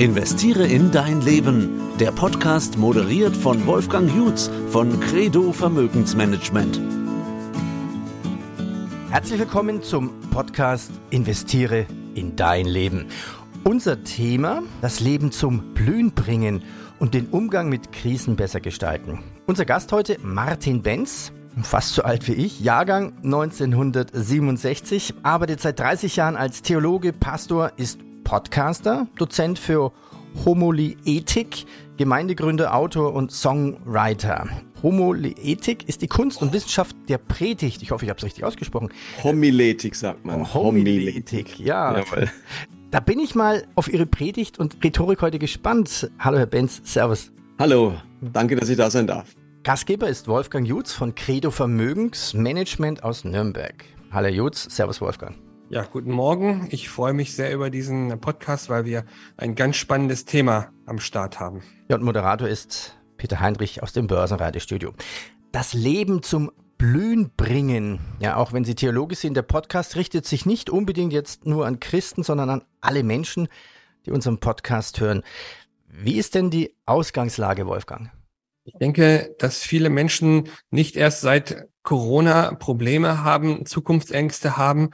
Investiere in dein Leben. Der Podcast moderiert von Wolfgang Jutz von Credo Vermögensmanagement. Herzlich willkommen zum Podcast Investiere in dein Leben. Unser Thema, das Leben zum Blühen bringen und den Umgang mit Krisen besser gestalten. Unser Gast heute Martin Benz, fast so alt wie ich, Jahrgang 1967, arbeitet seit 30 Jahren als Theologe, Pastor, ist Podcaster, Dozent für Homolyethik, Gemeindegründer, Autor und Songwriter. Homolyethik ist die Kunst und Wissenschaft der Predigt. Ich hoffe, ich habe es richtig ausgesprochen. Homiletik sagt man. Homiletik, ja. Jawohl. Da bin ich mal auf Ihre Predigt und Rhetorik heute gespannt. Hallo, Herr Benz. Servus. Hallo. Danke, dass ich da sein darf. Gastgeber ist Wolfgang Jutz von Credo Vermögensmanagement aus Nürnberg. Hallo Jutz. Servus, Wolfgang. Ja, guten Morgen. Ich freue mich sehr über diesen Podcast, weil wir ein ganz spannendes Thema am Start haben. Ja, und Moderator ist Peter Heinrich aus dem Börsenradiostudio. Das Leben zum Blühen bringen. Ja, auch wenn Sie Theologe sind, der Podcast richtet sich nicht unbedingt jetzt nur an Christen, sondern an alle Menschen, die unseren Podcast hören. Wie ist denn die Ausgangslage, Wolfgang? Ich denke, dass viele Menschen nicht erst seit Corona Probleme haben, Zukunftsängste haben,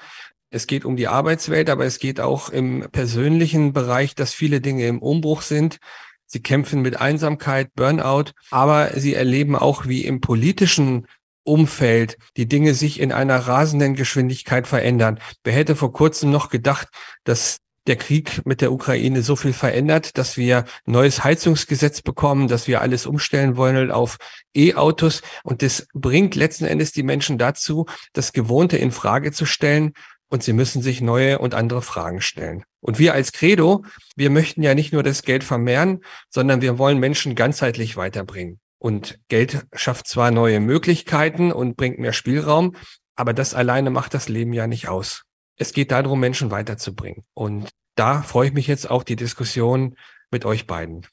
es geht um die Arbeitswelt, aber es geht auch im persönlichen Bereich, dass viele Dinge im Umbruch sind. Sie kämpfen mit Einsamkeit, Burnout, aber sie erleben auch, wie im politischen Umfeld die Dinge sich in einer rasenden Geschwindigkeit verändern. Wer hätte vor kurzem noch gedacht, dass der Krieg mit der Ukraine so viel verändert, dass wir neues Heizungsgesetz bekommen, dass wir alles umstellen wollen auf E-Autos. Und das bringt letzten Endes die Menschen dazu, das Gewohnte in Frage zu stellen und sie müssen sich neue und andere Fragen stellen. Und wir als Credo, wir möchten ja nicht nur das Geld vermehren, sondern wir wollen Menschen ganzheitlich weiterbringen. Und Geld schafft zwar neue Möglichkeiten und bringt mehr Spielraum, aber das alleine macht das Leben ja nicht aus. Es geht darum, Menschen weiterzubringen. Und da freue ich mich jetzt auf die Diskussion mit euch beiden.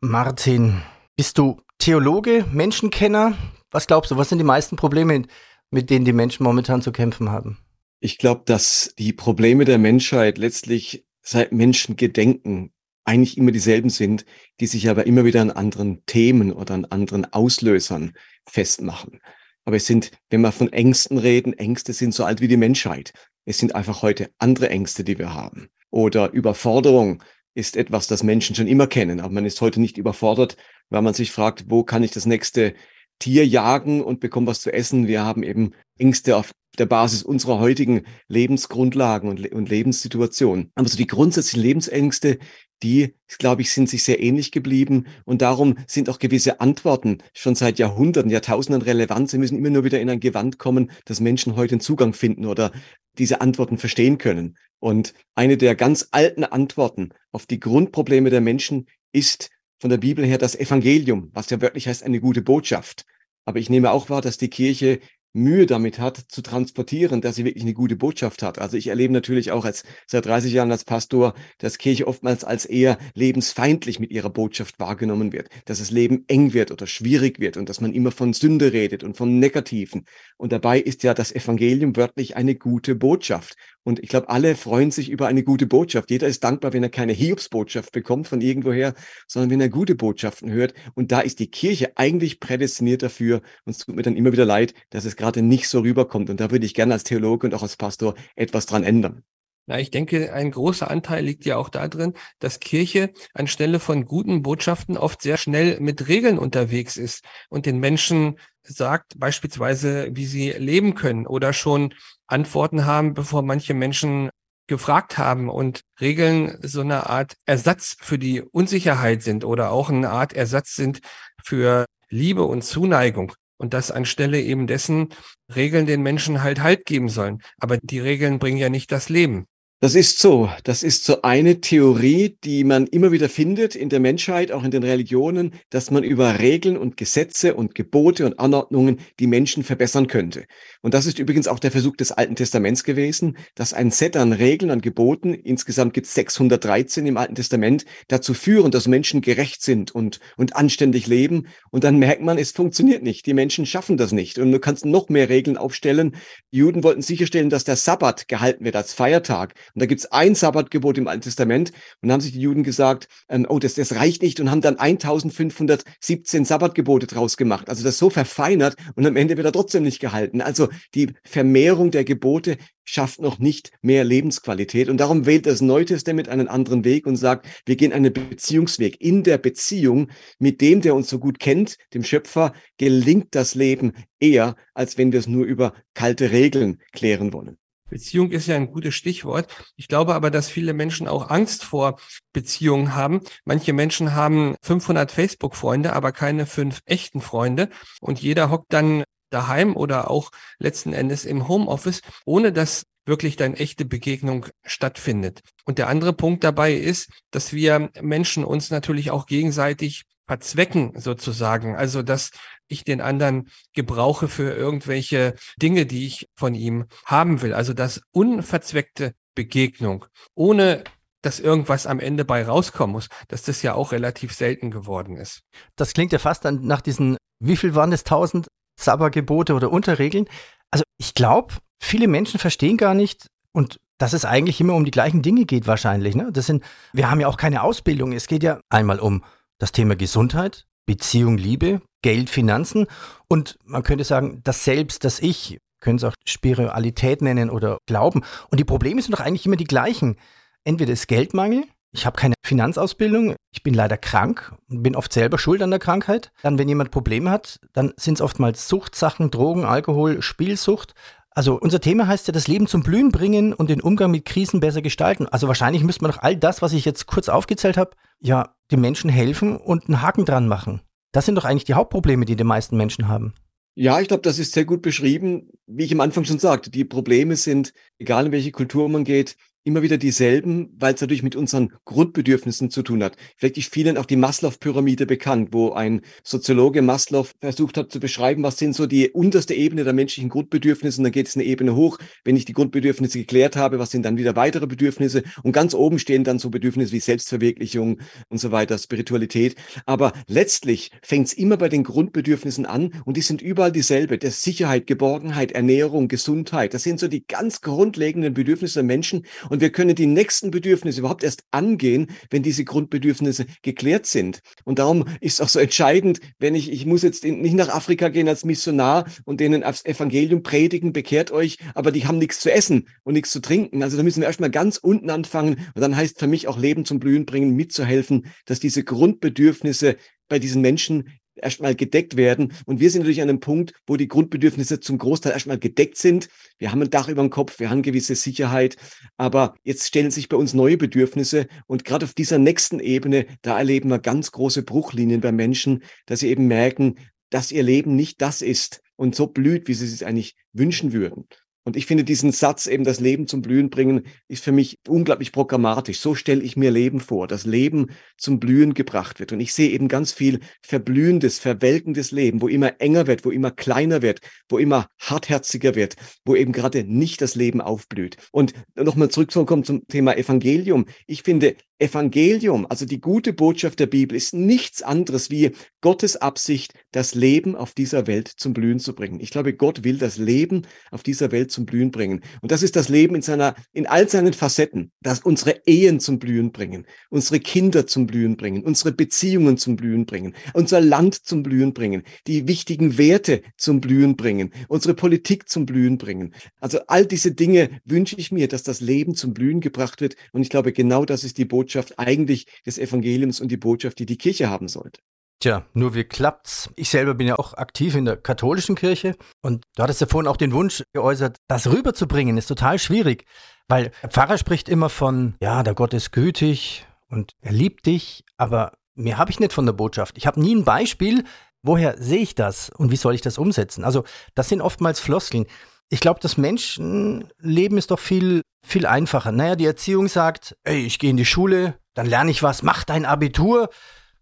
Martin, bist du Theologe, Menschenkenner? Was glaubst du, was sind die meisten Probleme, mit denen die Menschen momentan zu kämpfen haben? Ich glaube, dass die Probleme der Menschheit letztlich seit Menschengedenken eigentlich immer dieselben sind, die sich aber immer wieder an anderen Themen oder an anderen Auslösern festmachen. Aber es sind, wenn wir von Ängsten reden, Ängste sind so alt wie die Menschheit. Es sind einfach heute andere Ängste, die wir haben. Oder Überforderung ist etwas, das Menschen schon immer kennen, aber man ist heute nicht überfordert, weil man sich fragt, wo kann ich das nächste Tier jagen und bekomme was zu essen. Wir haben eben Ängste auf der Basis unserer heutigen Lebensgrundlagen und, und Lebenssituation. Aber so die grundsätzlichen Lebensängste, die, glaube ich, sind sich sehr ähnlich geblieben. Und darum sind auch gewisse Antworten schon seit Jahrhunderten, Jahrtausenden relevant. Sie müssen immer nur wieder in ein Gewand kommen, dass Menschen heute einen Zugang finden oder diese Antworten verstehen können. Und eine der ganz alten Antworten auf die Grundprobleme der Menschen ist von der Bibel her das Evangelium, was ja wörtlich heißt eine gute Botschaft. Aber ich nehme auch wahr, dass die Kirche Mühe damit hat, zu transportieren, dass sie wirklich eine gute Botschaft hat. Also ich erlebe natürlich auch als seit 30 Jahren als Pastor, dass Kirche oftmals als eher lebensfeindlich mit ihrer Botschaft wahrgenommen wird, dass das Leben eng wird oder schwierig wird und dass man immer von Sünde redet und von Negativen. Und dabei ist ja das Evangelium wörtlich eine gute Botschaft. Und ich glaube, alle freuen sich über eine gute Botschaft. Jeder ist dankbar, wenn er keine Hiobsbotschaft bekommt von irgendwoher, sondern wenn er gute Botschaften hört. Und da ist die Kirche eigentlich prädestiniert dafür. Und es tut mir dann immer wieder leid, dass es gerade nicht so rüberkommt. Und da würde ich gerne als Theologe und auch als Pastor etwas dran ändern. Na, ich denke, ein großer Anteil liegt ja auch darin, dass Kirche anstelle von guten Botschaften oft sehr schnell mit Regeln unterwegs ist und den Menschen sagt beispielsweise, wie sie leben können oder schon Antworten haben, bevor manche Menschen gefragt haben und Regeln so eine Art Ersatz für die Unsicherheit sind oder auch eine Art Ersatz sind für Liebe und Zuneigung. Und dass anstelle eben dessen Regeln den Menschen halt Halt geben sollen. Aber die Regeln bringen ja nicht das Leben. Das ist so. Das ist so eine Theorie, die man immer wieder findet in der Menschheit, auch in den Religionen, dass man über Regeln und Gesetze und Gebote und Anordnungen die Menschen verbessern könnte. Und das ist übrigens auch der Versuch des Alten Testaments gewesen, dass ein Set an Regeln, an Geboten, insgesamt gibt es 613 im Alten Testament, dazu führen, dass Menschen gerecht sind und, und anständig leben. Und dann merkt man, es funktioniert nicht. Die Menschen schaffen das nicht. Und du kannst noch mehr Regeln aufstellen. Die Juden wollten sicherstellen, dass der Sabbat gehalten wird als Feiertag. Und da gibt es ein Sabbatgebot im Alten Testament. Und haben sich die Juden gesagt, ähm, oh, das, das reicht nicht und haben dann 1517 Sabbatgebote draus gemacht. Also das so verfeinert und am Ende wird er trotzdem nicht gehalten. Also die Vermehrung der Gebote schafft noch nicht mehr Lebensqualität. Und darum wählt das Neue Testament einen anderen Weg und sagt, wir gehen einen Beziehungsweg. In der Beziehung mit dem, der uns so gut kennt, dem Schöpfer, gelingt das Leben eher, als wenn wir es nur über kalte Regeln klären wollen. Beziehung ist ja ein gutes Stichwort. Ich glaube aber, dass viele Menschen auch Angst vor Beziehungen haben. Manche Menschen haben 500 Facebook-Freunde, aber keine fünf echten Freunde. Und jeder hockt dann daheim oder auch letzten Endes im Homeoffice, ohne dass wirklich dann echte Begegnung stattfindet. Und der andere Punkt dabei ist, dass wir Menschen uns natürlich auch gegenseitig verzwecken sozusagen. Also, dass ich den anderen gebrauche für irgendwelche Dinge, die ich von ihm haben will. Also das unverzweckte Begegnung, ohne dass irgendwas am Ende bei rauskommen muss, dass das ja auch relativ selten geworden ist. Das klingt ja fast dann nach diesen, wie viel waren es, tausend Sabbergebote oder Unterregeln. Also ich glaube, viele Menschen verstehen gar nicht und dass es eigentlich immer um die gleichen Dinge geht wahrscheinlich. Ne? Das sind, wir haben ja auch keine Ausbildung. Es geht ja einmal um das Thema Gesundheit, Beziehung, Liebe, Geld, Finanzen und man könnte sagen, das Selbst, das Ich, können es auch Spiritualität nennen oder Glauben. Und die Probleme sind doch eigentlich immer die gleichen. Entweder ist Geldmangel, ich habe keine Finanzausbildung, ich bin leider krank und bin oft selber schuld an der Krankheit. Dann, wenn jemand Probleme hat, dann sind es oftmals Suchtsachen, Drogen, Alkohol, Spielsucht. Also unser Thema heißt ja, das Leben zum Blühen bringen und den Umgang mit Krisen besser gestalten. Also wahrscheinlich müsste man doch all das, was ich jetzt kurz aufgezählt habe, ja, den Menschen helfen und einen Haken dran machen. Das sind doch eigentlich die Hauptprobleme, die die meisten Menschen haben. Ja, ich glaube, das ist sehr gut beschrieben. Wie ich am Anfang schon sagte, die Probleme sind, egal in welche Kultur man geht, immer wieder dieselben, weil es natürlich mit unseren Grundbedürfnissen zu tun hat. Vielleicht ist vielen auch die Maslow-Pyramide bekannt, wo ein Soziologe Maslow versucht hat zu beschreiben, was sind so die unterste Ebene der menschlichen Grundbedürfnisse. Und dann geht es eine Ebene hoch. Wenn ich die Grundbedürfnisse geklärt habe, was sind dann wieder weitere Bedürfnisse? Und ganz oben stehen dann so Bedürfnisse wie Selbstverwirklichung und so weiter, Spiritualität. Aber letztlich fängt es immer bei den Grundbedürfnissen an und die sind überall dieselbe. Der Sicherheit, Geborgenheit, Ernährung, Gesundheit. Das sind so die ganz grundlegenden Bedürfnisse der Menschen. Wir können die nächsten Bedürfnisse überhaupt erst angehen, wenn diese Grundbedürfnisse geklärt sind. Und darum ist auch so entscheidend, wenn ich, ich muss jetzt nicht nach Afrika gehen als Missionar und denen aufs Evangelium predigen, bekehrt euch, aber die haben nichts zu essen und nichts zu trinken. Also da müssen wir erstmal ganz unten anfangen. Und dann heißt für mich auch Leben zum Blühen bringen, mitzuhelfen, dass diese Grundbedürfnisse bei diesen Menschen erstmal gedeckt werden. Und wir sind natürlich an einem Punkt, wo die Grundbedürfnisse zum Großteil erstmal gedeckt sind. Wir haben ein Dach über dem Kopf, wir haben gewisse Sicherheit, aber jetzt stellen sich bei uns neue Bedürfnisse und gerade auf dieser nächsten Ebene, da erleben wir ganz große Bruchlinien bei Menschen, dass sie eben merken, dass ihr Leben nicht das ist und so blüht, wie sie es eigentlich wünschen würden. Und ich finde diesen Satz eben das Leben zum Blühen bringen, ist für mich unglaublich programmatisch. So stelle ich mir Leben vor, dass Leben zum Blühen gebracht wird. Und ich sehe eben ganz viel verblühendes, verwelkendes Leben, wo immer enger wird, wo immer kleiner wird, wo immer hartherziger wird, wo eben gerade nicht das Leben aufblüht. Und nochmal zurückzukommen zum Thema Evangelium. Ich finde, Evangelium, also die gute Botschaft der Bibel, ist nichts anderes wie Gottes Absicht, das Leben auf dieser Welt zum Blühen zu bringen. Ich glaube, Gott will das Leben auf dieser Welt zum Blühen bringen. Und das ist das Leben in seiner, in all seinen Facetten, dass unsere Ehen zum Blühen bringen, unsere Kinder zum Blühen bringen, unsere Beziehungen zum Blühen bringen, unser Land zum Blühen bringen, die wichtigen Werte zum Blühen bringen, unsere Politik zum Blühen bringen. Also all diese Dinge wünsche ich mir, dass das Leben zum Blühen gebracht wird. Und ich glaube, genau das ist die Botschaft Botschaft eigentlich des Evangeliums und die Botschaft, die die Kirche haben sollte. Tja, nur wie klappt's? Ich selber bin ja auch aktiv in der katholischen Kirche und du hattest ja vorhin auch den Wunsch geäußert, das rüberzubringen, ist total schwierig, weil der Pfarrer spricht immer von, ja, der Gott ist gütig und er liebt dich, aber mehr habe ich nicht von der Botschaft. Ich habe nie ein Beispiel, woher sehe ich das und wie soll ich das umsetzen? Also, das sind oftmals Floskeln. Ich glaube, das Menschenleben ist doch viel, viel einfacher. Naja, die Erziehung sagt, ey, ich gehe in die Schule, dann lerne ich was, mach dein Abitur,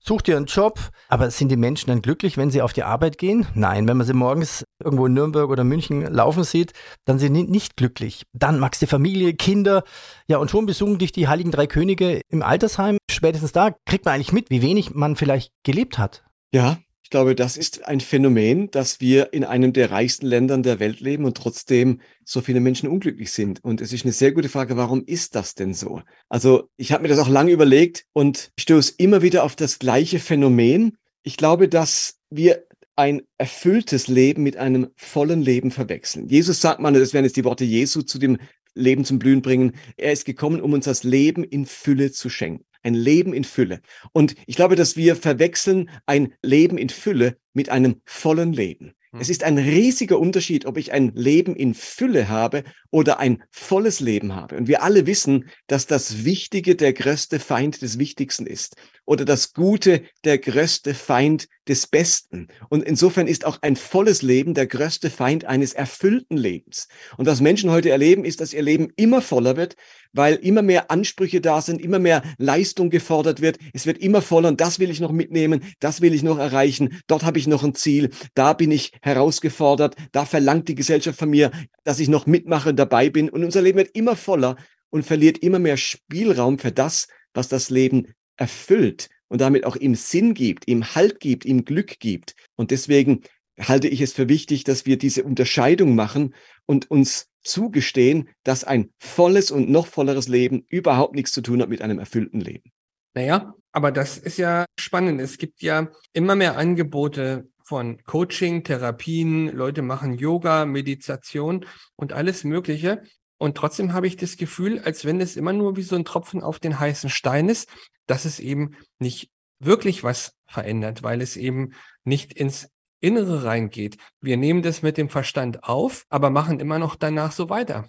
such dir einen Job. Aber sind die Menschen dann glücklich, wenn sie auf die Arbeit gehen? Nein, wenn man sie morgens irgendwo in Nürnberg oder München laufen sieht, dann sind sie nicht glücklich. Dann magst du Familie, Kinder. Ja, und schon besuchen dich die Heiligen Drei Könige im Altersheim. Spätestens da kriegt man eigentlich mit, wie wenig man vielleicht gelebt hat. Ja, glaube, das ist ein Phänomen, dass wir in einem der reichsten Ländern der Welt leben und trotzdem so viele Menschen unglücklich sind. Und es ist eine sehr gute Frage, warum ist das denn so? Also ich habe mir das auch lange überlegt und stoße immer wieder auf das gleiche Phänomen. Ich glaube, dass wir ein erfülltes Leben mit einem vollen Leben verwechseln. Jesus sagt man, das wären jetzt die Worte Jesu zu dem Leben zum Blühen bringen. Er ist gekommen, um uns das Leben in Fülle zu schenken. Ein Leben in Fülle. Und ich glaube, dass wir verwechseln ein Leben in Fülle mit einem vollen Leben. Es ist ein riesiger Unterschied, ob ich ein Leben in Fülle habe oder ein volles Leben habe. Und wir alle wissen, dass das Wichtige der größte Feind des Wichtigsten ist oder das Gute der größte Feind des Besten. Und insofern ist auch ein volles Leben der größte Feind eines erfüllten Lebens. Und was Menschen heute erleben, ist, dass ihr Leben immer voller wird, weil immer mehr Ansprüche da sind, immer mehr Leistung gefordert wird. Es wird immer voller und das will ich noch mitnehmen, das will ich noch erreichen, dort habe ich noch ein Ziel, da bin ich herausgefordert, da verlangt die Gesellschaft von mir, dass ich noch mitmache, dabei bin. Und unser Leben wird immer voller und verliert immer mehr Spielraum für das, was das Leben erfüllt und damit auch ihm Sinn gibt, ihm Halt gibt, ihm Glück gibt. Und deswegen halte ich es für wichtig, dass wir diese Unterscheidung machen und uns zugestehen, dass ein volles und noch volleres Leben überhaupt nichts zu tun hat mit einem erfüllten Leben. Naja, aber das ist ja spannend. Es gibt ja immer mehr Angebote von Coaching, Therapien, Leute machen Yoga, Meditation und alles Mögliche. Und trotzdem habe ich das Gefühl, als wenn es immer nur wie so ein Tropfen auf den heißen Stein ist, dass es eben nicht wirklich was verändert, weil es eben nicht ins Innere reingeht. Wir nehmen das mit dem Verstand auf, aber machen immer noch danach so weiter.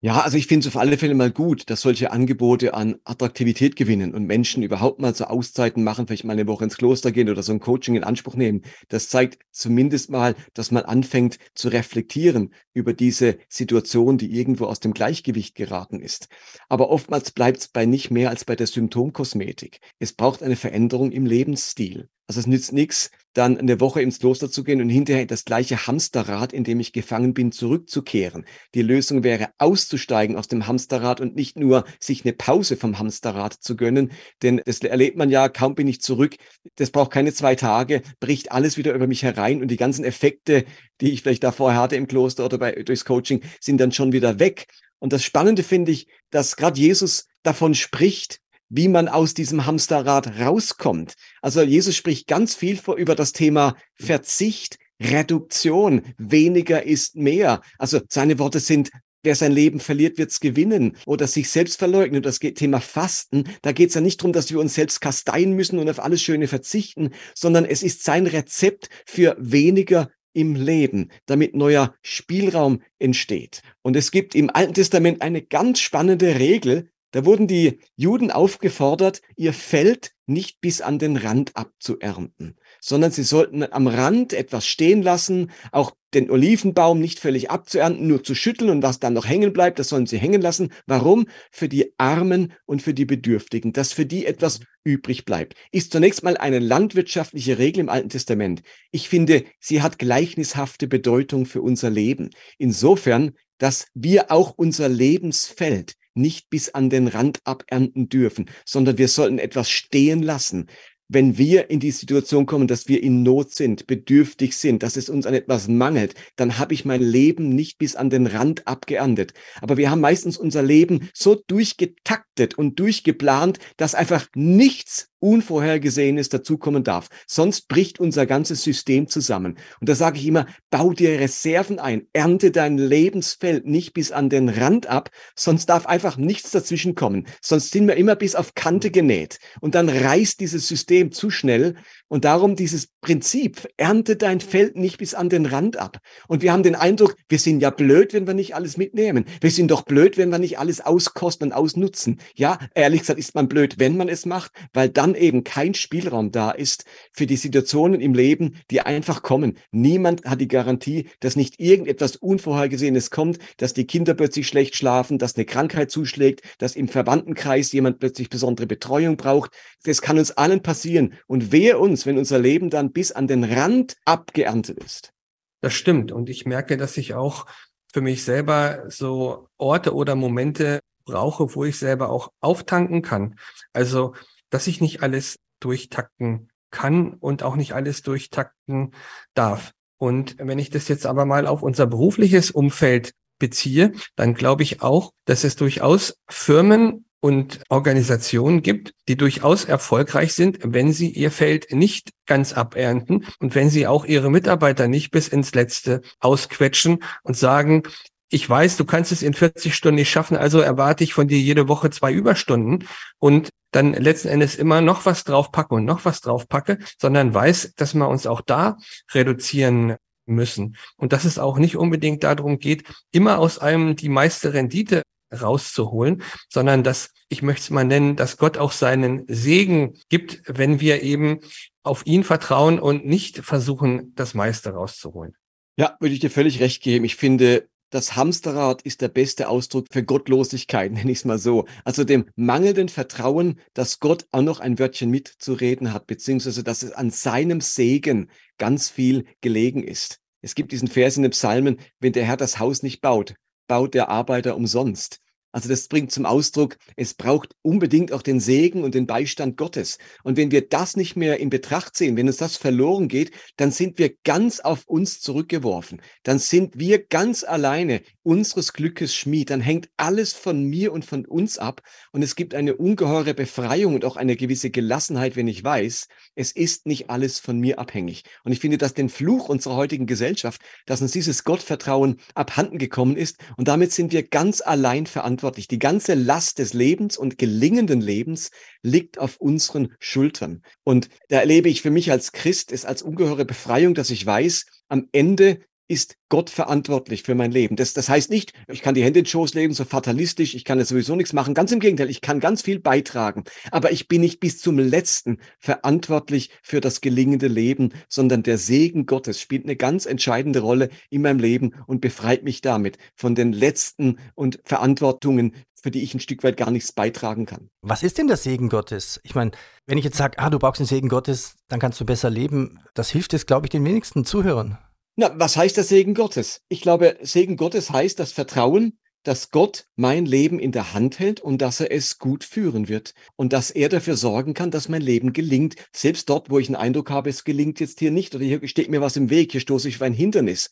Ja, also ich finde es auf alle Fälle mal gut, dass solche Angebote an Attraktivität gewinnen und Menschen überhaupt mal so Auszeiten machen, vielleicht mal eine Woche ins Kloster gehen oder so ein Coaching in Anspruch nehmen. Das zeigt zumindest mal, dass man anfängt zu reflektieren über diese Situation, die irgendwo aus dem Gleichgewicht geraten ist. Aber oftmals bleibt es bei nicht mehr als bei der Symptomkosmetik. Es braucht eine Veränderung im Lebensstil. Also es nützt nichts, dann eine Woche ins Kloster zu gehen und hinterher das gleiche Hamsterrad, in dem ich gefangen bin, zurückzukehren. Die Lösung wäre, auszusteigen aus dem Hamsterrad und nicht nur sich eine Pause vom Hamsterrad zu gönnen. Denn das erlebt man ja, kaum bin ich zurück. Das braucht keine zwei Tage, bricht alles wieder über mich herein und die ganzen Effekte, die ich vielleicht da vorher hatte im Kloster oder bei, durchs Coaching, sind dann schon wieder weg. Und das Spannende finde ich, dass gerade Jesus davon spricht, wie man aus diesem Hamsterrad rauskommt. Also Jesus spricht ganz viel vor über das Thema Verzicht, Reduktion, weniger ist mehr. Also seine Worte sind, wer sein Leben verliert, wird's gewinnen oder sich selbst verleugnen. Das Thema Fasten, da geht's ja nicht darum, dass wir uns selbst kasteien müssen und auf alles Schöne verzichten, sondern es ist sein Rezept für weniger im Leben, damit neuer Spielraum entsteht. Und es gibt im Alten Testament eine ganz spannende Regel, da wurden die Juden aufgefordert, ihr Feld nicht bis an den Rand abzuernten, sondern sie sollten am Rand etwas stehen lassen, auch den Olivenbaum nicht völlig abzuernten, nur zu schütteln und was dann noch hängen bleibt, das sollen sie hängen lassen. Warum? Für die Armen und für die Bedürftigen, dass für die etwas übrig bleibt. Ist zunächst mal eine landwirtschaftliche Regel im Alten Testament. Ich finde, sie hat gleichnishafte Bedeutung für unser Leben. Insofern, dass wir auch unser Lebensfeld nicht bis an den Rand abernten dürfen, sondern wir sollten etwas stehen lassen, wenn wir in die Situation kommen, dass wir in Not sind, bedürftig sind, dass es uns an etwas mangelt, dann habe ich mein Leben nicht bis an den Rand abgeerntet. Aber wir haben meistens unser Leben so durchgetaktet und durchgeplant, dass einfach nichts Unvorhergesehenes dazukommen darf. Sonst bricht unser ganzes System zusammen. Und da sage ich immer, bau dir Reserven ein, ernte dein Lebensfeld nicht bis an den Rand ab, sonst darf einfach nichts dazwischen kommen. Sonst sind wir immer bis auf Kante genäht. Und dann reißt dieses System zu schnell. Und darum dieses Prinzip, ernte dein Feld nicht bis an den Rand ab. Und wir haben den Eindruck, wir sind ja blöd, wenn wir nicht alles mitnehmen. Wir sind doch blöd, wenn wir nicht alles auskosten und ausnutzen. Ja, ehrlich gesagt ist man blöd, wenn man es macht, weil dann eben kein Spielraum da ist für die Situationen im Leben, die einfach kommen. Niemand hat die Garantie, dass nicht irgendetwas Unvorhergesehenes kommt, dass die Kinder plötzlich schlecht schlafen, dass eine Krankheit zuschlägt, dass im Verwandtenkreis jemand plötzlich besondere Betreuung braucht. Das kann uns allen passieren. Und wer uns uns, wenn unser Leben dann bis an den Rand abgeerntet ist. Das stimmt. Und ich merke, dass ich auch für mich selber so Orte oder Momente brauche, wo ich selber auch auftanken kann. Also, dass ich nicht alles durchtakten kann und auch nicht alles durchtakten darf. Und wenn ich das jetzt aber mal auf unser berufliches Umfeld beziehe, dann glaube ich auch, dass es durchaus Firmen und Organisationen gibt, die durchaus erfolgreich sind, wenn sie ihr Feld nicht ganz abernten und wenn sie auch ihre Mitarbeiter nicht bis ins Letzte ausquetschen und sagen, ich weiß, du kannst es in 40 Stunden nicht schaffen, also erwarte ich von dir jede Woche zwei Überstunden und dann letzten Endes immer noch was draufpacke und noch was draufpacke, sondern weiß, dass wir uns auch da reduzieren müssen. Und dass es auch nicht unbedingt darum geht, immer aus einem die meiste Rendite rauszuholen, sondern dass, ich möchte es mal nennen, dass Gott auch seinen Segen gibt, wenn wir eben auf ihn vertrauen und nicht versuchen, das meiste rauszuholen. Ja, würde ich dir völlig recht geben. Ich finde, das Hamsterrad ist der beste Ausdruck für Gottlosigkeit, nenne ich es mal so. Also dem mangelnden Vertrauen, dass Gott auch noch ein Wörtchen mitzureden hat, beziehungsweise dass es an seinem Segen ganz viel gelegen ist. Es gibt diesen Vers in den Psalmen, wenn der Herr das Haus nicht baut, baut der Arbeiter umsonst. Also das bringt zum Ausdruck, es braucht unbedingt auch den Segen und den Beistand Gottes. Und wenn wir das nicht mehr in Betracht sehen, wenn uns das verloren geht, dann sind wir ganz auf uns zurückgeworfen. Dann sind wir ganz alleine unseres Glückes Schmied. Dann hängt alles von mir und von uns ab. Und es gibt eine ungeheure Befreiung und auch eine gewisse Gelassenheit, wenn ich weiß, es ist nicht alles von mir abhängig. Und ich finde, dass den Fluch unserer heutigen Gesellschaft, dass uns dieses Gottvertrauen abhanden gekommen ist. Und damit sind wir ganz allein verantwortlich. Die ganze Last des Lebens und gelingenden Lebens liegt auf unseren Schultern. Und da erlebe ich für mich als Christ es als ungeheure Befreiung, dass ich weiß, am Ende ist Gott verantwortlich für mein Leben. Das, das heißt nicht, ich kann die Hände in den Schoß legen, so fatalistisch, ich kann jetzt sowieso nichts machen. Ganz im Gegenteil, ich kann ganz viel beitragen. Aber ich bin nicht bis zum Letzten verantwortlich für das gelingende Leben, sondern der Segen Gottes spielt eine ganz entscheidende Rolle in meinem Leben und befreit mich damit von den letzten und Verantwortungen, für die ich ein Stück weit gar nichts beitragen kann. Was ist denn der Segen Gottes? Ich meine, wenn ich jetzt sage, ah, du brauchst den Segen Gottes, dann kannst du besser leben, das hilft es, glaube ich, den wenigsten Zuhörern. Na, was heißt der Segen Gottes? Ich glaube, Segen Gottes heißt das Vertrauen, dass Gott mein Leben in der Hand hält und dass er es gut führen wird und dass er dafür sorgen kann, dass mein Leben gelingt. Selbst dort, wo ich einen Eindruck habe, es gelingt jetzt hier nicht oder hier steht mir was im Weg, hier stoße ich auf ein Hindernis.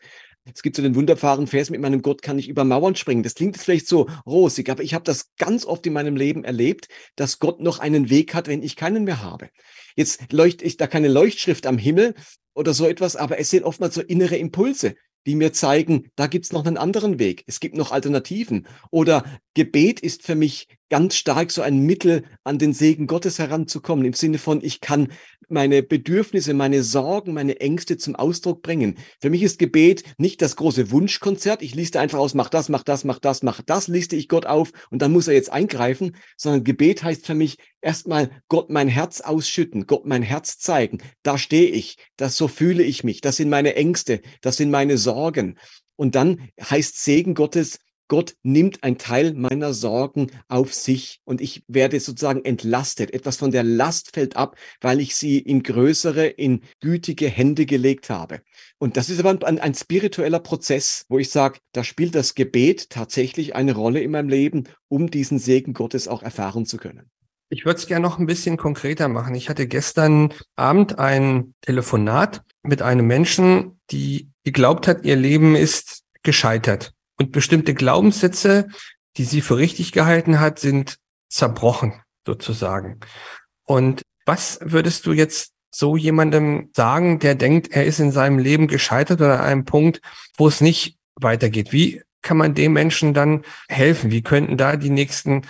Es gibt so den wunderbaren Vers, mit meinem Gott kann ich über Mauern springen. Das klingt jetzt vielleicht so rosig, aber ich habe das ganz oft in meinem Leben erlebt, dass Gott noch einen Weg hat, wenn ich keinen mehr habe. Jetzt leuchtet ich da keine Leuchtschrift am Himmel, oder so etwas, aber es sind oftmals so innere Impulse, die mir zeigen, da gibt's noch einen anderen Weg, es gibt noch Alternativen. Oder Gebet ist für mich ganz stark so ein Mittel, an den Segen Gottes heranzukommen, im Sinne von, ich kann meine Bedürfnisse, meine Sorgen, meine Ängste zum Ausdruck bringen. Für mich ist Gebet nicht das große Wunschkonzert. Ich liste einfach aus, mach das, mach das, mach das, mach das, liste ich Gott auf und dann muss er jetzt eingreifen, sondern Gebet heißt für mich erstmal Gott mein Herz ausschütten, Gott mein Herz zeigen. Da stehe ich, das so fühle ich mich, das sind meine Ängste, das sind meine Sorgen. Und dann heißt Segen Gottes, Gott nimmt ein Teil meiner Sorgen auf sich und ich werde sozusagen entlastet. Etwas von der Last fällt ab, weil ich sie in größere, in gütige Hände gelegt habe. Und das ist aber ein, ein spiritueller Prozess, wo ich sage, da spielt das Gebet tatsächlich eine Rolle in meinem Leben, um diesen Segen Gottes auch erfahren zu können. Ich würde es gerne noch ein bisschen konkreter machen. Ich hatte gestern Abend ein Telefonat mit einem Menschen, die geglaubt hat, ihr Leben ist gescheitert. Und bestimmte Glaubenssätze, die sie für richtig gehalten hat, sind zerbrochen sozusagen. Und was würdest du jetzt so jemandem sagen, der denkt, er ist in seinem Leben gescheitert oder an einem Punkt, wo es nicht weitergeht? Wie kann man dem Menschen dann helfen? Wie könnten da die nächsten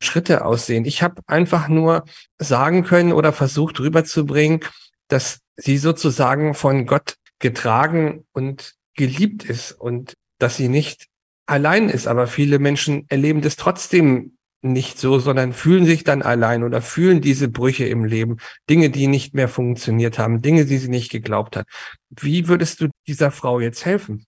Schritte aussehen? Ich habe einfach nur sagen können oder versucht rüberzubringen, dass sie sozusagen von Gott getragen und geliebt ist und dass sie nicht allein ist. Aber viele Menschen erleben das trotzdem nicht so, sondern fühlen sich dann allein oder fühlen diese Brüche im Leben, Dinge, die nicht mehr funktioniert haben, Dinge, die sie nicht geglaubt hat. Wie würdest du dieser Frau jetzt helfen?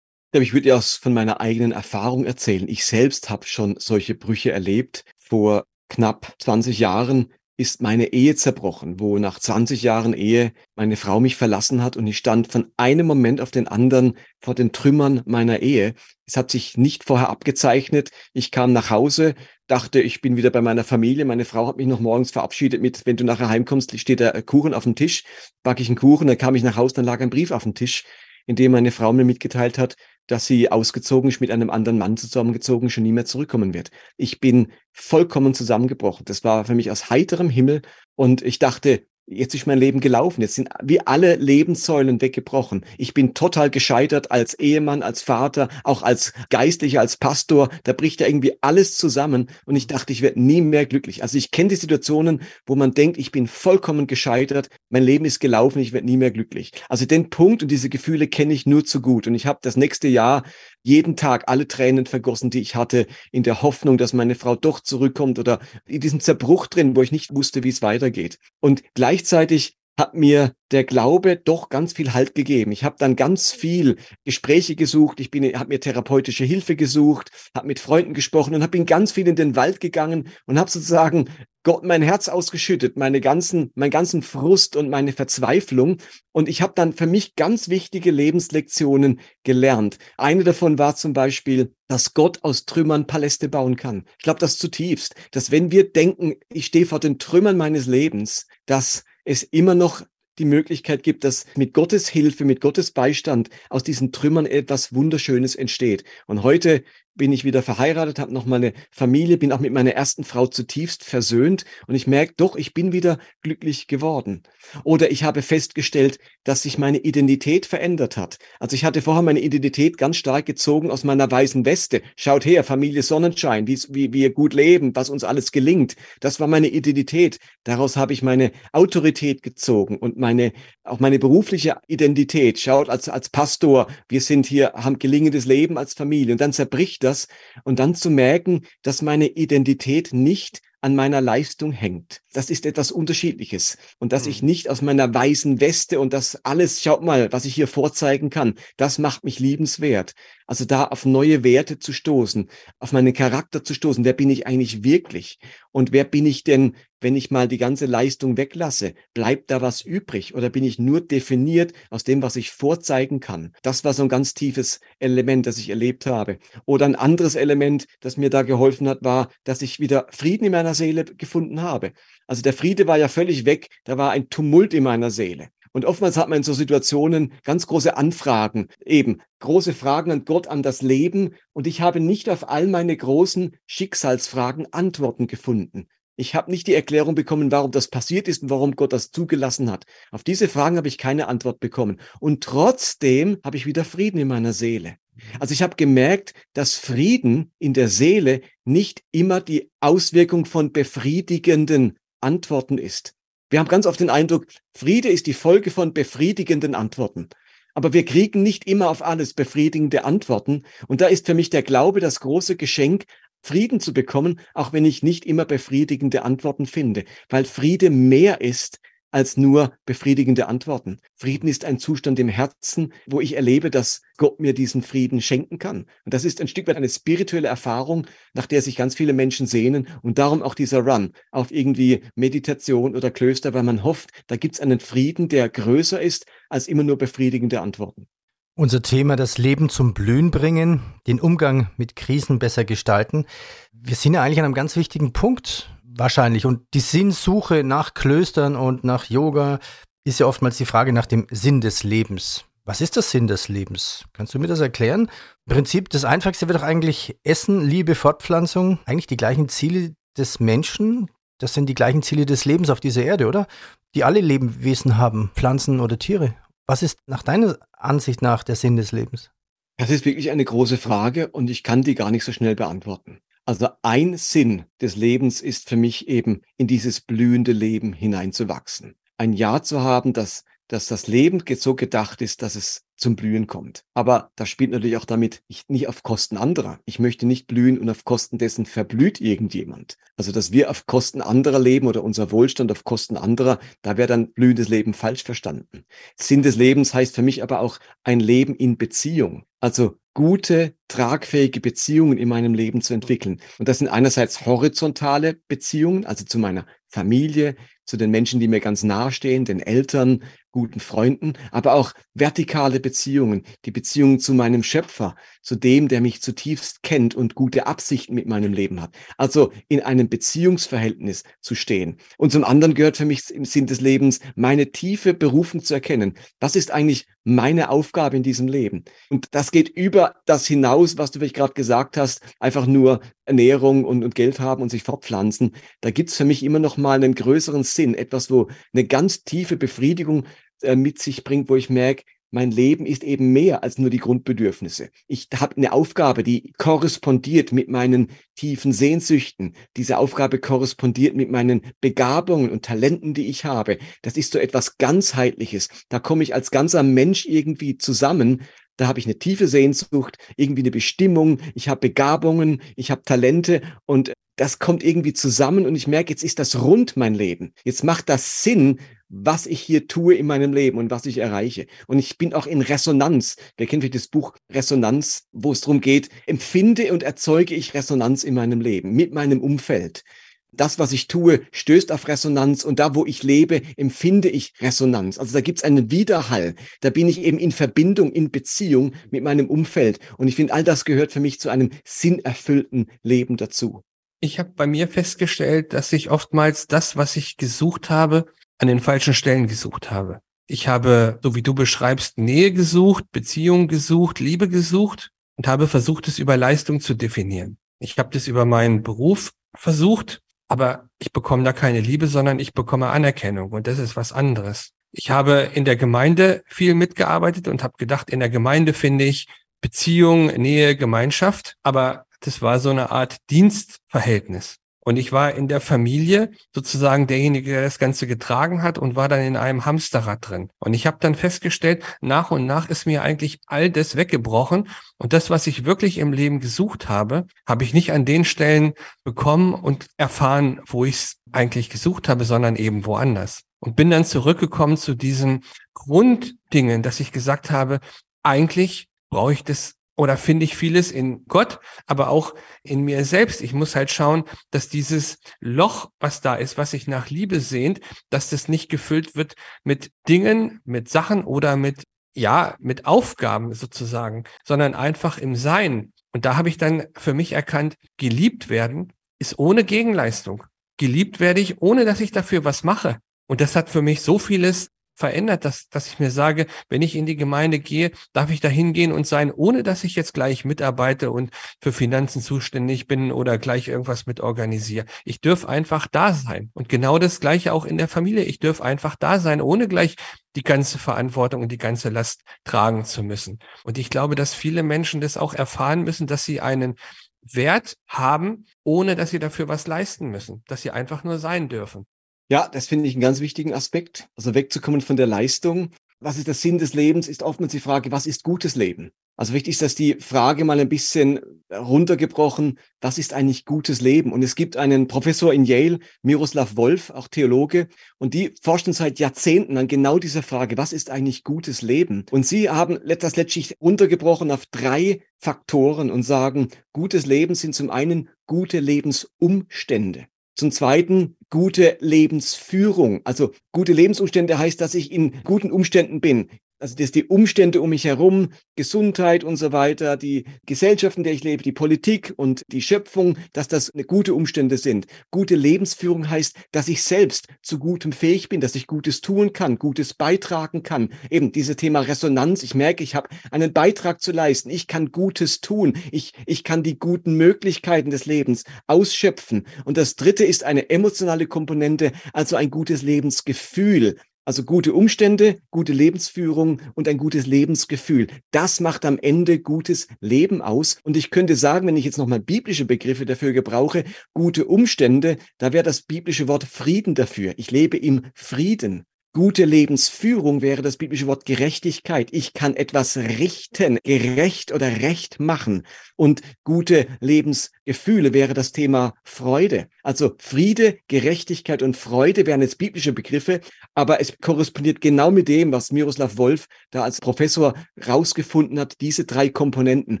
Ich würde aus von meiner eigenen Erfahrung erzählen. Ich selbst habe schon solche Brüche erlebt. Vor knapp 20 Jahren ist meine Ehe zerbrochen, wo nach 20 Jahren Ehe meine Frau mich verlassen hat und ich stand von einem Moment auf den anderen vor den Trümmern meiner Ehe. Es hat sich nicht vorher abgezeichnet. Ich kam nach Hause, dachte, ich bin wieder bei meiner Familie. Meine Frau hat mich noch morgens verabschiedet mit, wenn du nachher heimkommst, steht der Kuchen auf dem Tisch, backe ich einen Kuchen, dann kam ich nach Hause, dann lag ein Brief auf dem Tisch, in dem meine Frau mir mitgeteilt hat, dass sie ausgezogen ist, mit einem anderen Mann zusammengezogen, schon nie mehr zurückkommen wird. Ich bin vollkommen zusammengebrochen. Das war für mich aus heiterem Himmel und ich dachte, jetzt ist mein Leben gelaufen. Jetzt sind wie alle Lebenssäulen weggebrochen. Ich bin total gescheitert als Ehemann, als Vater, auch als Geistlicher, als Pastor. Da bricht ja irgendwie alles zusammen und ich dachte, ich werde nie mehr glücklich. Also ich kenne die Situationen, wo man denkt, ich bin vollkommen gescheitert, mein Leben ist gelaufen, ich werde nie mehr glücklich. Also den Punkt und diese Gefühle kenne ich nur zu gut und ich habe das nächste Jahr jeden Tag alle Tränen vergossen, die ich hatte, in der Hoffnung, dass meine Frau doch zurückkommt oder in diesem Zerbruch drin, wo ich nicht wusste, wie es weitergeht. Und gleichzeitig hat mir der Glaube doch ganz viel Halt gegeben. Ich habe dann ganz viel Gespräche gesucht, ich bin, habe mir therapeutische Hilfe gesucht, habe mit Freunden gesprochen und habe bin ganz viel in den Wald gegangen und habe sozusagen Gott mein Herz ausgeschüttet, meine ganzen, meinen ganzen Frust und meine Verzweiflung. Und ich habe dann für mich ganz wichtige Lebenslektionen gelernt. Eine davon war zum Beispiel, dass Gott aus Trümmern Paläste bauen kann. Ich glaube das zutiefst, dass wenn wir denken, ich stehe vor den Trümmern meines Lebens, dass es immer noch die Möglichkeit gibt, dass mit Gottes Hilfe, mit Gottes Beistand aus diesen Trümmern etwas Wunderschönes entsteht. Und heute bin ich wieder verheiratet, habe noch meine Familie, bin auch mit meiner ersten Frau zutiefst versöhnt und ich merke, doch, ich bin wieder glücklich geworden. Oder ich habe festgestellt, dass sich meine Identität verändert hat. Also ich hatte vorher meine Identität ganz stark gezogen aus meiner weißen Weste. Schaut her, Familie Sonnenschein, wie, wie wir gut leben, was uns alles gelingt. Das war meine Identität. Daraus habe ich meine Autorität gezogen und meine, auch meine berufliche Identität. Schaut, als, als Pastor, wir sind hier, haben gelingendes Leben als Familie und dann zerbricht das und dann zu merken, dass meine Identität nicht an meiner Leistung hängt. Das ist etwas Unterschiedliches. Und dass ich mhm. nicht aus meiner weißen Weste und das alles, schaut mal, was ich hier vorzeigen kann, das macht mich liebenswert. Also da auf neue Werte zu stoßen, auf meinen Charakter zu stoßen. Wer bin ich eigentlich wirklich? Und wer bin ich denn, wenn ich mal die ganze Leistung weglasse? Bleibt da was übrig? Oder bin ich nur definiert aus dem, was ich vorzeigen kann? Das war so ein ganz tiefes Element, das ich erlebt habe. Oder ein anderes Element, das mir da geholfen hat, war, dass ich wieder Frieden in meiner Seele gefunden habe. Also der Friede war ja völlig weg. Da war ein Tumult in meiner Seele. Und oftmals hat man in so Situationen ganz große Anfragen, eben große Fragen an Gott, an das Leben. Und ich habe nicht auf all meine großen Schicksalsfragen Antworten gefunden. Ich habe nicht die Erklärung bekommen, warum das passiert ist und warum Gott das zugelassen hat. Auf diese Fragen habe ich keine Antwort bekommen. Und trotzdem habe ich wieder Frieden in meiner Seele. Also ich habe gemerkt, dass Frieden in der Seele nicht immer die Auswirkung von befriedigenden Antworten ist. Wir haben ganz oft den Eindruck, Friede ist die Folge von befriedigenden Antworten. Aber wir kriegen nicht immer auf alles befriedigende Antworten. Und da ist für mich der Glaube das große Geschenk, Frieden zu bekommen, auch wenn ich nicht immer befriedigende Antworten finde, weil Friede mehr ist als nur befriedigende Antworten. Frieden ist ein Zustand im Herzen, wo ich erlebe, dass Gott mir diesen Frieden schenken kann. Und das ist ein Stück weit eine spirituelle Erfahrung, nach der sich ganz viele Menschen sehnen und darum auch dieser Run auf irgendwie Meditation oder Klöster, weil man hofft, da gibt es einen Frieden, der größer ist als immer nur befriedigende Antworten. Unser Thema, das Leben zum Blühen bringen, den Umgang mit Krisen besser gestalten. Wir sind ja eigentlich an einem ganz wichtigen Punkt Wahrscheinlich. Und die Sinnsuche nach Klöstern und nach Yoga ist ja oftmals die Frage nach dem Sinn des Lebens. Was ist der Sinn des Lebens? Kannst du mir das erklären? Im Prinzip, das Einfachste wird doch eigentlich Essen, Liebe, Fortpflanzung, eigentlich die gleichen Ziele des Menschen. Das sind die gleichen Ziele des Lebens auf dieser Erde, oder? Die alle Lebewesen haben, Pflanzen oder Tiere. Was ist nach deiner Ansicht nach der Sinn des Lebens? Das ist wirklich eine große Frage und ich kann die gar nicht so schnell beantworten. Also ein Sinn des Lebens ist für mich eben in dieses blühende Leben hineinzuwachsen. Ein Ja zu haben, dass, dass das Leben so gedacht ist, dass es zum Blühen kommt. Aber das spielt natürlich auch damit nicht, nicht auf Kosten anderer. Ich möchte nicht blühen und auf Kosten dessen verblüht irgendjemand. Also, dass wir auf Kosten anderer leben oder unser Wohlstand auf Kosten anderer, da wäre dann blühendes Leben falsch verstanden. Sinn des Lebens heißt für mich aber auch ein Leben in Beziehung. Also gute, tragfähige Beziehungen in meinem Leben zu entwickeln. Und das sind einerseits horizontale Beziehungen, also zu meiner Familie, zu den Menschen, die mir ganz nahestehen, den Eltern, guten Freunden, aber auch vertikale Beziehungen, die Beziehung zu meinem Schöpfer, zu dem, der mich zutiefst kennt und gute Absichten mit meinem Leben hat. Also in einem Beziehungsverhältnis zu stehen. Und zum anderen gehört für mich im Sinn des Lebens meine tiefe Berufung zu erkennen. Was ist eigentlich meine Aufgabe in diesem Leben? Und das geht über das hinaus, was du vielleicht gerade gesagt hast, einfach nur Ernährung und, und Geld haben und sich fortpflanzen. Da gibt's für mich immer noch mal einen größeren Sinn, etwas, wo eine ganz tiefe Befriedigung äh, mit sich bringt, wo ich merke, mein Leben ist eben mehr als nur die Grundbedürfnisse. Ich habe eine Aufgabe, die korrespondiert mit meinen tiefen Sehnsüchten. Diese Aufgabe korrespondiert mit meinen Begabungen und Talenten, die ich habe. Das ist so etwas ganzheitliches. Da komme ich als ganzer Mensch irgendwie zusammen. Da habe ich eine tiefe Sehnsucht, irgendwie eine Bestimmung. Ich habe Begabungen, ich habe Talente und das kommt irgendwie zusammen und ich merke, jetzt ist das rund mein Leben. Jetzt macht das Sinn, was ich hier tue in meinem Leben und was ich erreiche. Und ich bin auch in Resonanz. Wir kennen vielleicht das Buch Resonanz, wo es darum geht, empfinde und erzeuge ich Resonanz in meinem Leben, mit meinem Umfeld. Das, was ich tue, stößt auf Resonanz und da, wo ich lebe, empfinde ich Resonanz. Also da gibt es einen Widerhall. Da bin ich eben in Verbindung, in Beziehung mit meinem Umfeld. Und ich finde, all das gehört für mich zu einem sinnerfüllten Leben dazu. Ich habe bei mir festgestellt, dass ich oftmals das, was ich gesucht habe, an den falschen Stellen gesucht habe. Ich habe, so wie du beschreibst, Nähe gesucht, Beziehung gesucht, Liebe gesucht und habe versucht, es über Leistung zu definieren. Ich habe das über meinen Beruf versucht, aber ich bekomme da keine Liebe, sondern ich bekomme Anerkennung und das ist was anderes. Ich habe in der Gemeinde viel mitgearbeitet und habe gedacht, in der Gemeinde finde ich Beziehung, Nähe, Gemeinschaft, aber das war so eine Art Dienstverhältnis. Und ich war in der Familie sozusagen derjenige, der das Ganze getragen hat und war dann in einem Hamsterrad drin. Und ich habe dann festgestellt, nach und nach ist mir eigentlich all das weggebrochen. Und das, was ich wirklich im Leben gesucht habe, habe ich nicht an den Stellen bekommen und erfahren, wo ich es eigentlich gesucht habe, sondern eben woanders. Und bin dann zurückgekommen zu diesen Grunddingen, dass ich gesagt habe, eigentlich brauche ich das oder finde ich vieles in Gott, aber auch in mir selbst. Ich muss halt schauen, dass dieses Loch, was da ist, was sich nach Liebe sehnt, dass das nicht gefüllt wird mit Dingen, mit Sachen oder mit, ja, mit Aufgaben sozusagen, sondern einfach im Sein. Und da habe ich dann für mich erkannt, geliebt werden ist ohne Gegenleistung. Geliebt werde ich, ohne dass ich dafür was mache. Und das hat für mich so vieles verändert, dass, dass ich mir sage, wenn ich in die Gemeinde gehe, darf ich da hingehen und sein, ohne dass ich jetzt gleich mitarbeite und für Finanzen zuständig bin oder gleich irgendwas mit organisiere. Ich dürf einfach da sein. Und genau das Gleiche auch in der Familie. Ich dürf einfach da sein, ohne gleich die ganze Verantwortung und die ganze Last tragen zu müssen. Und ich glaube, dass viele Menschen das auch erfahren müssen, dass sie einen Wert haben, ohne dass sie dafür was leisten müssen, dass sie einfach nur sein dürfen. Ja, das finde ich einen ganz wichtigen Aspekt. Also wegzukommen von der Leistung. Was ist der Sinn des Lebens? Ist oftmals die Frage, was ist gutes Leben? Also wichtig ist, dass die Frage mal ein bisschen runtergebrochen, was ist eigentlich gutes Leben? Und es gibt einen Professor in Yale, Miroslav Wolf, auch Theologe, und die forschen seit Jahrzehnten an genau dieser Frage, was ist eigentlich gutes Leben? Und sie haben das letztlich runtergebrochen auf drei Faktoren und sagen, gutes Leben sind zum einen gute Lebensumstände. Zum Zweiten gute Lebensführung. Also gute Lebensumstände heißt, dass ich in guten Umständen bin also dass die Umstände um mich herum, Gesundheit und so weiter, die Gesellschaft, in der ich lebe, die Politik und die Schöpfung, dass das gute Umstände sind. Gute Lebensführung heißt, dass ich selbst zu Gutem fähig bin, dass ich Gutes tun kann, Gutes beitragen kann. Eben dieses Thema Resonanz. Ich merke, ich habe einen Beitrag zu leisten. Ich kann Gutes tun. Ich, ich kann die guten Möglichkeiten des Lebens ausschöpfen. Und das dritte ist eine emotionale Komponente, also ein gutes Lebensgefühl. Also gute Umstände, gute Lebensführung und ein gutes Lebensgefühl. Das macht am Ende gutes Leben aus. Und ich könnte sagen, wenn ich jetzt nochmal biblische Begriffe dafür gebrauche, gute Umstände, da wäre das biblische Wort Frieden dafür. Ich lebe im Frieden. Gute Lebensführung wäre das biblische Wort Gerechtigkeit. Ich kann etwas richten, gerecht oder recht machen. Und gute Lebensgefühle wäre das Thema Freude. Also Friede, Gerechtigkeit und Freude wären jetzt biblische Begriffe, aber es korrespondiert genau mit dem, was Miroslav Wolf da als Professor rausgefunden hat. Diese drei Komponenten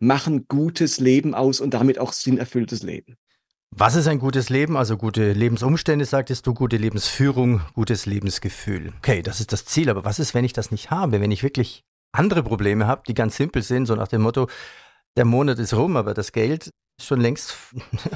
machen gutes Leben aus und damit auch sinnerfülltes Leben. Was ist ein gutes Leben? Also gute Lebensumstände, sagtest du, gute Lebensführung, gutes Lebensgefühl. Okay, das ist das Ziel, aber was ist, wenn ich das nicht habe? Wenn ich wirklich andere Probleme habe, die ganz simpel sind, so nach dem Motto, der Monat ist rum, aber das Geld ist schon längst,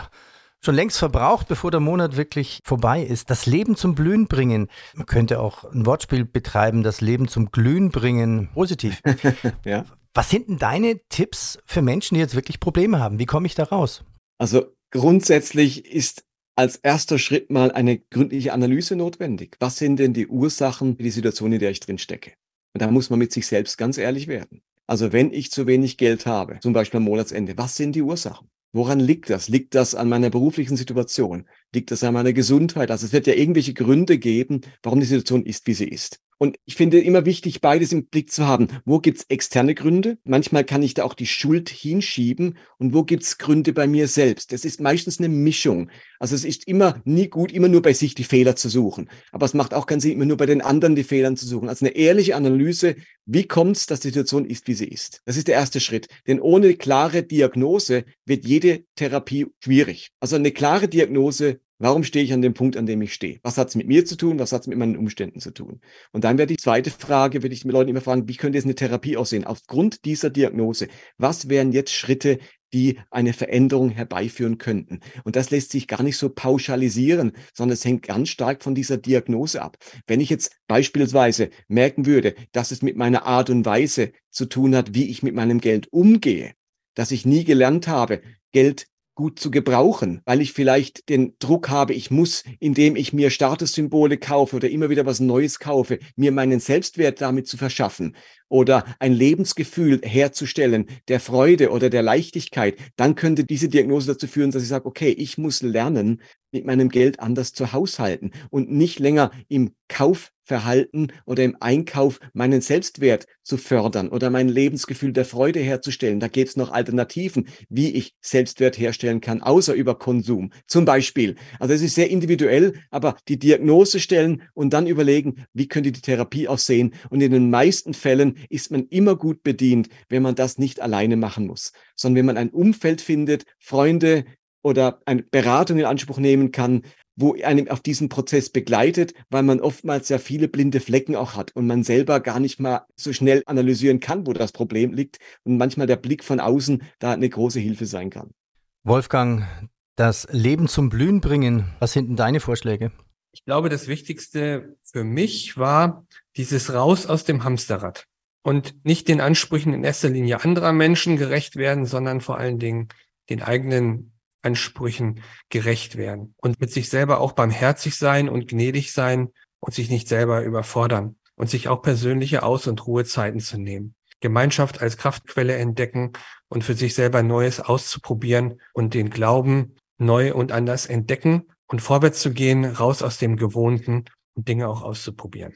schon längst verbraucht, bevor der Monat wirklich vorbei ist. Das Leben zum Blühen bringen. Man könnte auch ein Wortspiel betreiben, das Leben zum Glühen bringen. Positiv. ja. Was sind denn deine Tipps für Menschen, die jetzt wirklich Probleme haben? Wie komme ich da raus? Also grundsätzlich ist als erster Schritt mal eine gründliche Analyse notwendig. Was sind denn die Ursachen für die Situation, in der ich drin stecke? Und da muss man mit sich selbst ganz ehrlich werden. Also wenn ich zu wenig Geld habe, zum Beispiel am Monatsende, was sind die Ursachen? Woran liegt das? Liegt das an meiner beruflichen Situation? Liegt das an meiner Gesundheit? Also es wird ja irgendwelche Gründe geben, warum die Situation ist, wie sie ist. Und ich finde immer wichtig, beides im Blick zu haben. Wo gibt's externe Gründe? Manchmal kann ich da auch die Schuld hinschieben. Und wo gibt's Gründe bei mir selbst? Das ist meistens eine Mischung. Also es ist immer nie gut, immer nur bei sich die Fehler zu suchen. Aber es macht auch keinen Sinn, immer nur bei den anderen die Fehler zu suchen. Also eine ehrliche Analyse, wie kommt's, dass die Situation ist, wie sie ist? Das ist der erste Schritt. Denn ohne klare Diagnose wird jede Therapie schwierig. Also eine klare Diagnose Warum stehe ich an dem Punkt, an dem ich stehe? Was hat es mit mir zu tun? Was hat es mit meinen Umständen zu tun? Und dann wäre die zweite Frage, würde ich mit Leuten immer fragen, wie könnte jetzt eine Therapie aussehen? Aufgrund dieser Diagnose, was wären jetzt Schritte, die eine Veränderung herbeiführen könnten. Und das lässt sich gar nicht so pauschalisieren, sondern es hängt ganz stark von dieser Diagnose ab. Wenn ich jetzt beispielsweise merken würde, dass es mit meiner Art und Weise zu tun hat, wie ich mit meinem Geld umgehe, dass ich nie gelernt habe, Geld gut zu gebrauchen, weil ich vielleicht den Druck habe, ich muss, indem ich mir Statussymbole kaufe oder immer wieder was Neues kaufe, mir meinen Selbstwert damit zu verschaffen oder ein Lebensgefühl herzustellen, der Freude oder der Leichtigkeit, dann könnte diese Diagnose dazu führen, dass ich sage, okay, ich muss lernen, mit meinem Geld anders zu haushalten und nicht länger im Kaufverhalten oder im Einkauf meinen Selbstwert zu fördern oder mein Lebensgefühl der Freude herzustellen. Da gibt es noch Alternativen, wie ich Selbstwert herstellen kann, außer über Konsum. Zum Beispiel. Also es ist sehr individuell, aber die Diagnose stellen und dann überlegen, wie könnte die Therapie aussehen. Und in den meisten Fällen ist man immer gut bedient, wenn man das nicht alleine machen muss, sondern wenn man ein Umfeld findet, Freunde oder eine Beratung in Anspruch nehmen kann, wo einem auf diesen Prozess begleitet, weil man oftmals ja viele blinde Flecken auch hat und man selber gar nicht mal so schnell analysieren kann, wo das Problem liegt und manchmal der Blick von außen da eine große Hilfe sein kann. Wolfgang, das Leben zum Blühen bringen, was sind denn deine Vorschläge? Ich glaube, das Wichtigste für mich war dieses Raus aus dem Hamsterrad und nicht den Ansprüchen in erster Linie anderer Menschen gerecht werden, sondern vor allen Dingen den eigenen Ansprüchen gerecht werden und mit sich selber auch barmherzig sein und gnädig sein und sich nicht selber überfordern und sich auch persönliche Aus- und Ruhezeiten zu nehmen. Gemeinschaft als Kraftquelle entdecken und für sich selber Neues auszuprobieren und den Glauben neu und anders entdecken und vorwärts zu gehen, raus aus dem Gewohnten und Dinge auch auszuprobieren.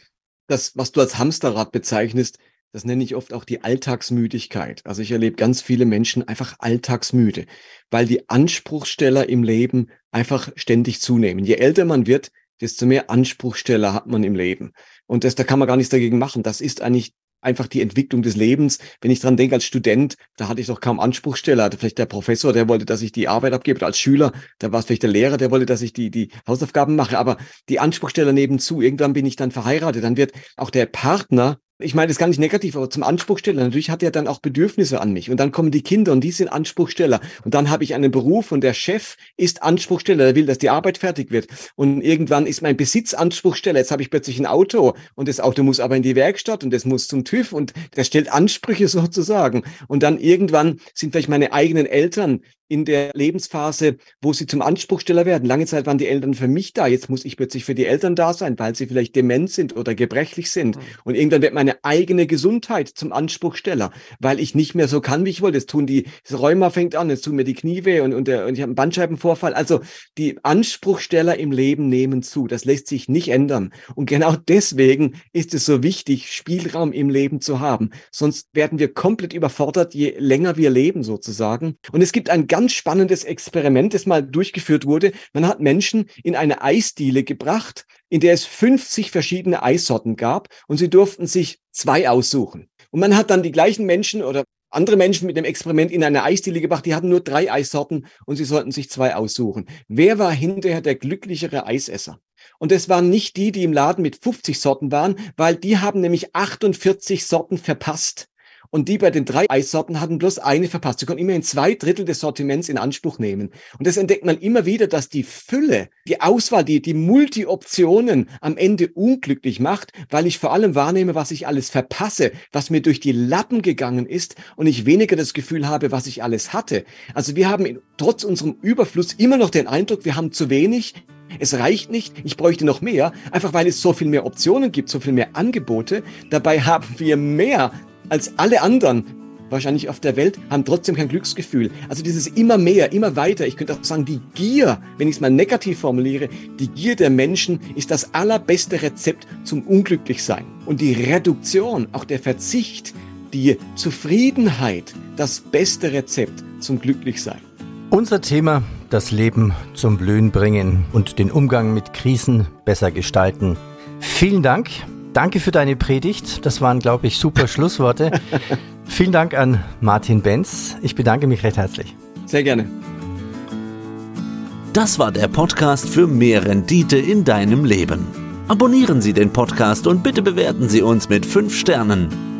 Das, was du als Hamsterrad bezeichnest, das nenne ich oft auch die Alltagsmüdigkeit. Also ich erlebe ganz viele Menschen einfach alltagsmüde, weil die Anspruchsteller im Leben einfach ständig zunehmen. Je älter man wird, desto mehr Anspruchsteller hat man im Leben. Und das, da kann man gar nichts dagegen machen. Das ist eigentlich einfach die Entwicklung des Lebens. Wenn ich dran denke, als Student, da hatte ich doch kaum Anspruchsteller. Vielleicht der Professor, der wollte, dass ich die Arbeit abgebe. Oder als Schüler, da war es vielleicht der Lehrer, der wollte, dass ich die, die Hausaufgaben mache. Aber die Anspruchsteller nebenzu, irgendwann bin ich dann verheiratet. Dann wird auch der Partner ich meine das ist gar nicht negativ, aber zum Anspruchsteller. Natürlich hat er dann auch Bedürfnisse an mich. Und dann kommen die Kinder und die sind Anspruchsteller. Und dann habe ich einen Beruf und der Chef ist Anspruchsteller, der will, dass die Arbeit fertig wird. Und irgendwann ist mein Besitz Anspruchsteller. Jetzt habe ich plötzlich ein Auto und das Auto muss aber in die Werkstatt und das muss zum TÜV und das stellt Ansprüche sozusagen. Und dann irgendwann sind vielleicht meine eigenen Eltern in der Lebensphase, wo sie zum Anspruchsteller werden. Lange Zeit waren die Eltern für mich da. Jetzt muss ich plötzlich für die Eltern da sein, weil sie vielleicht dement sind oder gebrechlich sind. Mhm. Und irgendwann wird meine eigene Gesundheit zum Anspruchsteller, weil ich nicht mehr so kann, wie ich wollte. Jetzt tun die, das Rheuma fängt an, jetzt tun mir die Knie weh und, und, der, und ich habe einen Bandscheibenvorfall. Also die Anspruchsteller im Leben nehmen zu. Das lässt sich nicht ändern. Und genau deswegen ist es so wichtig, Spielraum im Leben zu haben. Sonst werden wir komplett überfordert, je länger wir leben sozusagen. Und es gibt ein ganz spannendes Experiment, das mal durchgeführt wurde. Man hat Menschen in eine Eisdiele gebracht, in der es 50 verschiedene Eissorten gab und sie durften sich zwei aussuchen. Und man hat dann die gleichen Menschen oder andere Menschen mit dem Experiment in eine Eisdiele gebracht, die hatten nur drei Eissorten und sie sollten sich zwei aussuchen. Wer war hinterher der glücklichere Eisesser? Und es waren nicht die, die im Laden mit 50 Sorten waren, weil die haben nämlich 48 Sorten verpasst. Und die bei den drei Eissorten hatten bloß eine verpasst. Sie konnten immerhin zwei Drittel des Sortiments in Anspruch nehmen. Und das entdeckt man immer wieder, dass die Fülle, die Auswahl, die, die Multi-Optionen am Ende unglücklich macht, weil ich vor allem wahrnehme, was ich alles verpasse, was mir durch die Lappen gegangen ist und ich weniger das Gefühl habe, was ich alles hatte. Also wir haben trotz unserem Überfluss immer noch den Eindruck, wir haben zu wenig, es reicht nicht, ich bräuchte noch mehr, einfach weil es so viel mehr Optionen gibt, so viel mehr Angebote. Dabei haben wir mehr als alle anderen wahrscheinlich auf der Welt, haben trotzdem kein Glücksgefühl. Also dieses immer mehr, immer weiter. Ich könnte auch sagen, die Gier, wenn ich es mal negativ formuliere, die Gier der Menschen ist das allerbeste Rezept zum Unglücklichsein. Und die Reduktion, auch der Verzicht, die Zufriedenheit, das beste Rezept zum Glücklichsein. Unser Thema, das Leben zum Blühen bringen und den Umgang mit Krisen besser gestalten. Vielen Dank. Danke für deine Predigt. Das waren, glaube ich, super Schlussworte. Vielen Dank an Martin Benz. Ich bedanke mich recht herzlich. Sehr gerne. Das war der Podcast für mehr Rendite in deinem Leben. Abonnieren Sie den Podcast und bitte bewerten Sie uns mit 5 Sternen.